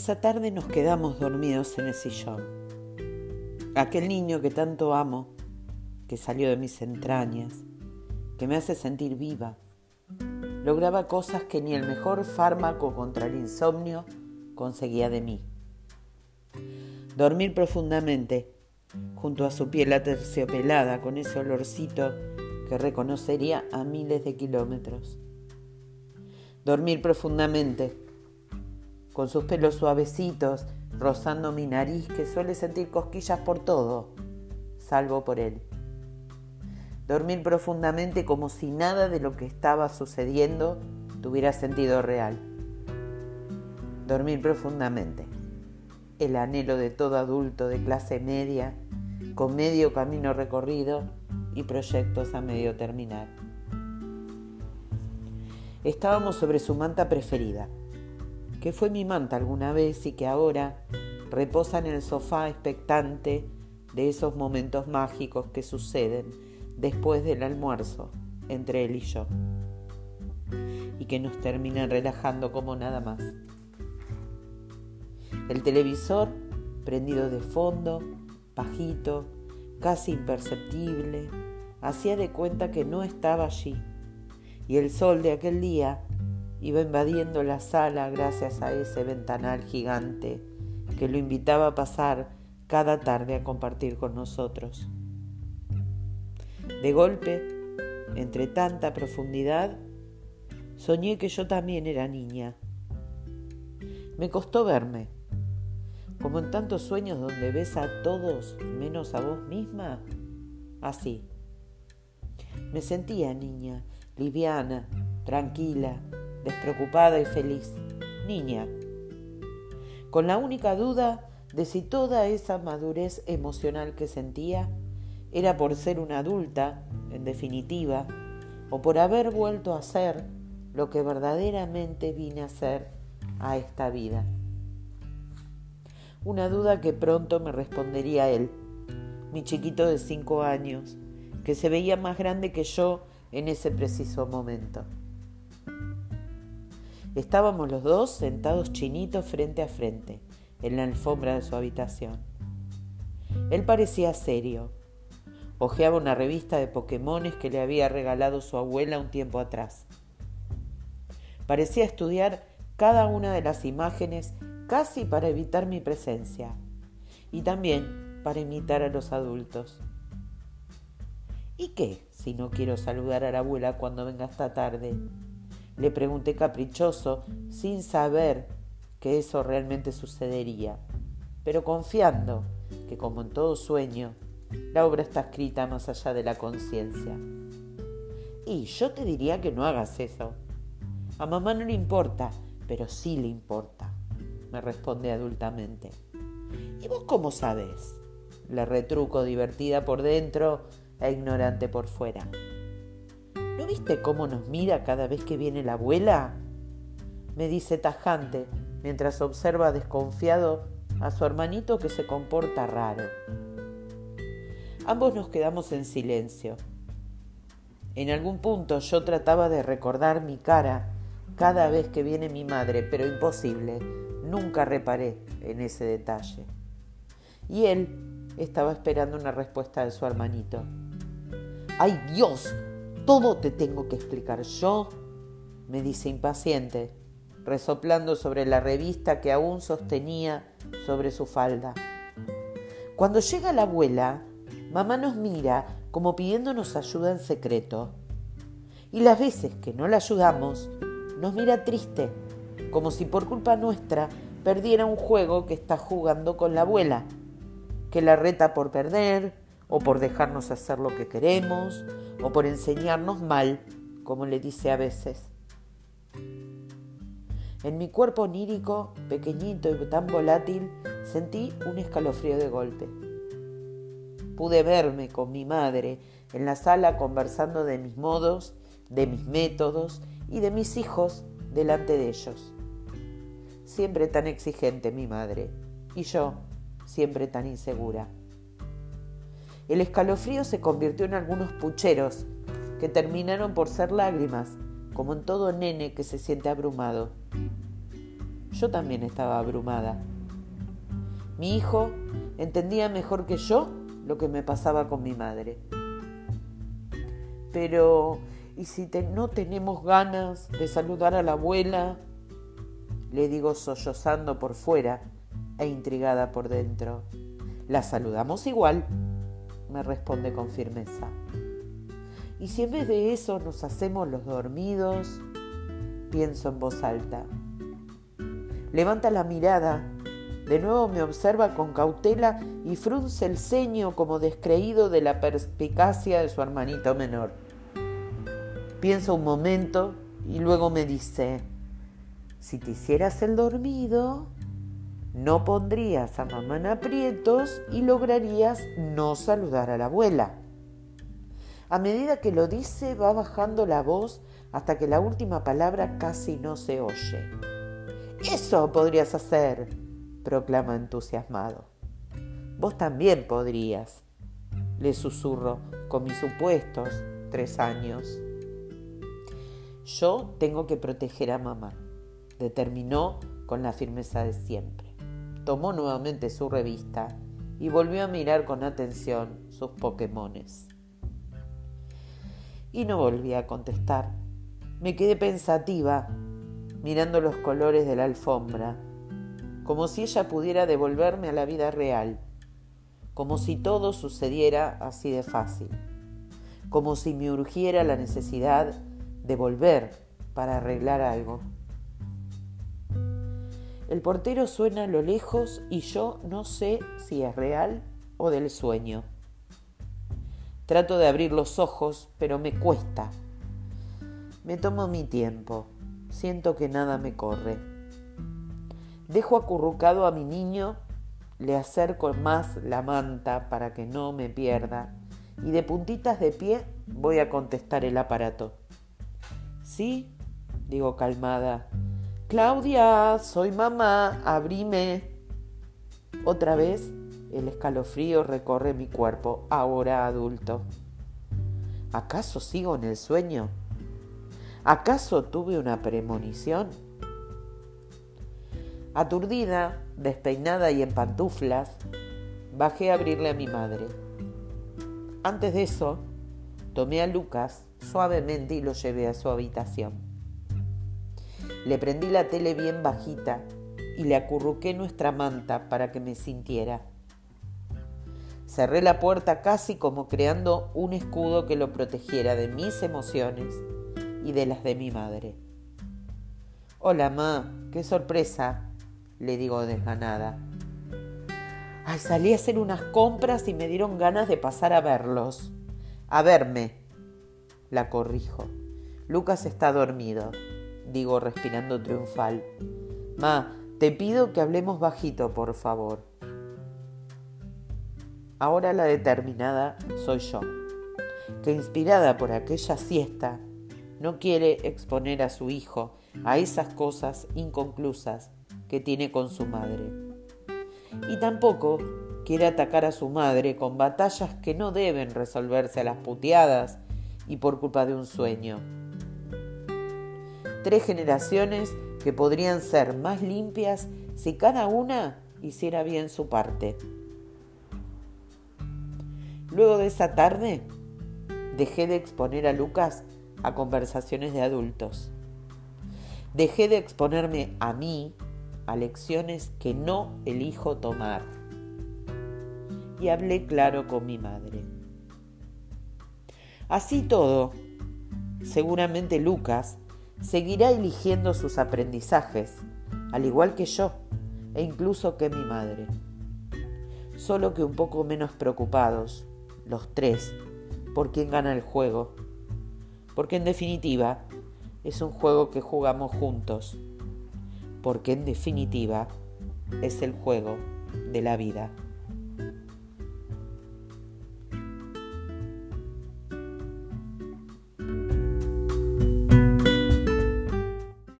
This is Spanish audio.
Esa tarde nos quedamos dormidos en el sillón. Aquel niño que tanto amo, que salió de mis entrañas, que me hace sentir viva, lograba cosas que ni el mejor fármaco contra el insomnio conseguía de mí. Dormir profundamente junto a su piel aterciopelada con ese olorcito que reconocería a miles de kilómetros. Dormir profundamente con sus pelos suavecitos, rozando mi nariz que suele sentir cosquillas por todo, salvo por él. Dormir profundamente como si nada de lo que estaba sucediendo tuviera sentido real. Dormir profundamente. El anhelo de todo adulto de clase media, con medio camino recorrido y proyectos a medio terminar. Estábamos sobre su manta preferida, que fue mi manta alguna vez y que ahora reposa en el sofá expectante de esos momentos mágicos que suceden después del almuerzo entre él y yo y que nos terminan relajando como nada más. El televisor prendido de fondo, bajito, casi imperceptible, hacía de cuenta que no estaba allí y el sol de aquel día Iba invadiendo la sala gracias a ese ventanal gigante que lo invitaba a pasar cada tarde a compartir con nosotros. De golpe, entre tanta profundidad, soñé que yo también era niña. Me costó verme, como en tantos sueños donde ves a todos menos a vos misma, así. Me sentía niña, liviana, tranquila, despreocupada y feliz, niña, con la única duda de si toda esa madurez emocional que sentía era por ser una adulta, en definitiva, o por haber vuelto a ser lo que verdaderamente vine a ser a esta vida. Una duda que pronto me respondería él, mi chiquito de cinco años, que se veía más grande que yo en ese preciso momento. Estábamos los dos sentados chinitos frente a frente, en la alfombra de su habitación. Él parecía serio. Ojeaba una revista de Pokémones que le había regalado su abuela un tiempo atrás. Parecía estudiar cada una de las imágenes casi para evitar mi presencia y también para imitar a los adultos. ¿Y qué si no quiero saludar a la abuela cuando venga esta tarde? Le pregunté caprichoso, sin saber que eso realmente sucedería, pero confiando que como en todo sueño, la obra está escrita más allá de la conciencia. Y yo te diría que no hagas eso. A mamá no le importa, pero sí le importa, me responde adultamente. ¿Y vos cómo sabes? Le retruco divertida por dentro e ignorante por fuera. ¿No viste cómo nos mira cada vez que viene la abuela? Me dice tajante mientras observa desconfiado a su hermanito que se comporta raro. Ambos nos quedamos en silencio. En algún punto yo trataba de recordar mi cara cada vez que viene mi madre, pero imposible. Nunca reparé en ese detalle. Y él estaba esperando una respuesta de su hermanito. ¡Ay Dios! Todo te tengo que explicar yo, me dice impaciente, resoplando sobre la revista que aún sostenía sobre su falda. Cuando llega la abuela, mamá nos mira como pidiéndonos ayuda en secreto. Y las veces que no la ayudamos, nos mira triste, como si por culpa nuestra perdiera un juego que está jugando con la abuela, que la reta por perder, o por dejarnos hacer lo que queremos, o por enseñarnos mal, como le dice a veces. En mi cuerpo onírico, pequeñito y tan volátil, sentí un escalofrío de golpe. Pude verme con mi madre en la sala conversando de mis modos, de mis métodos y de mis hijos delante de ellos. Siempre tan exigente mi madre y yo siempre tan insegura. El escalofrío se convirtió en algunos pucheros que terminaron por ser lágrimas, como en todo nene que se siente abrumado. yo también estaba abrumada. Mi hijo entendía mejor que yo lo que me pasaba con mi madre. Pero, ¿y si no tenemos ganas de saludar a la abuela? Le digo sollozando por fuera e intrigada por dentro. La saludamos igual, me responde con firmeza. ¿Y si en vez de eso nos hacemos los dormidos? Pienso en voz alta. Levanta la mirada, de nuevo me observa con cautela y frunce el ceño como descreído de la perspicacia de su hermanito menor. Piensa un momento y luego me dice, si te hicieras el dormido, no pondrías a mamá en aprietos y lograrías no saludar a la abuela. A medida que lo dice, va bajando la voz hasta que la última palabra casi no se oye. Eso podrías hacer, proclama entusiasmado. Vos también podrías, le susurro con mis supuestos tres años. Yo tengo que proteger a mamá, determinó con la firmeza de siempre. Tomó nuevamente su revista y volvió a mirar con atención sus Pokémones y no volví a contestar. Me quedé pensativa, mirando los colores de la alfombra, como si ella pudiera devolverme a la vida real, como si todo sucediera así de fácil, como si me urgiera la necesidad de volver para arreglar algo. El portero suena a lo lejos y yo no sé si es real o del sueño. Trato de abrir los ojos, pero me cuesta. Me tomo mi tiempo. Siento que nada me corre. Dejo acurrucado a mi niño, le acerco más la manta para que no me pierda y de puntitas de pie voy a contestar el aparato. ¿Sí? digo calmada. Claudia, soy mamá, abrime. Otra vez el escalofrío recorre mi cuerpo, ahora adulto. ¿Acaso sigo en el sueño? ¿Acaso tuve una premonición? Aturdida, despeinada y en pantuflas, bajé a abrirle a mi madre. Antes de eso, tomé a Lucas suavemente y lo llevé a su habitación. Le prendí la tele bien bajita y le acurruqué nuestra manta para que me sintiera. Cerré la puerta casi como creando un escudo que lo protegiera de mis emociones y de las de mi madre. Hola, ma, qué sorpresa, le digo desganada. Ay, salí a hacer unas compras y me dieron ganas de pasar a verlos. A verme, la corrijo. Lucas está dormido, digo respirando triunfal. Ma, te pido que hablemos bajito, por favor. Ahora la determinada soy yo, que inspirada por aquella siesta, no quiere exponer a su hijo a esas cosas inconclusas que tiene con su madre. Y tampoco quiere atacar a su madre con batallas que no deben resolverse a las puteadas y por culpa de un sueño. Tres generaciones que podrían ser más limpias si cada una hiciera bien su parte. Luego de esa tarde, dejé de exponer a Lucas a conversaciones de adultos. Dejé de exponerme a mí a lecciones que no elijo tomar. Y hablé claro con mi madre. Así todo, seguramente Lucas seguirá eligiendo sus aprendizajes, al igual que yo, e incluso que mi madre. Solo que un poco menos preocupados los tres, por quién gana el juego. Porque en definitiva es un juego que jugamos juntos. Porque en definitiva es el juego de la vida.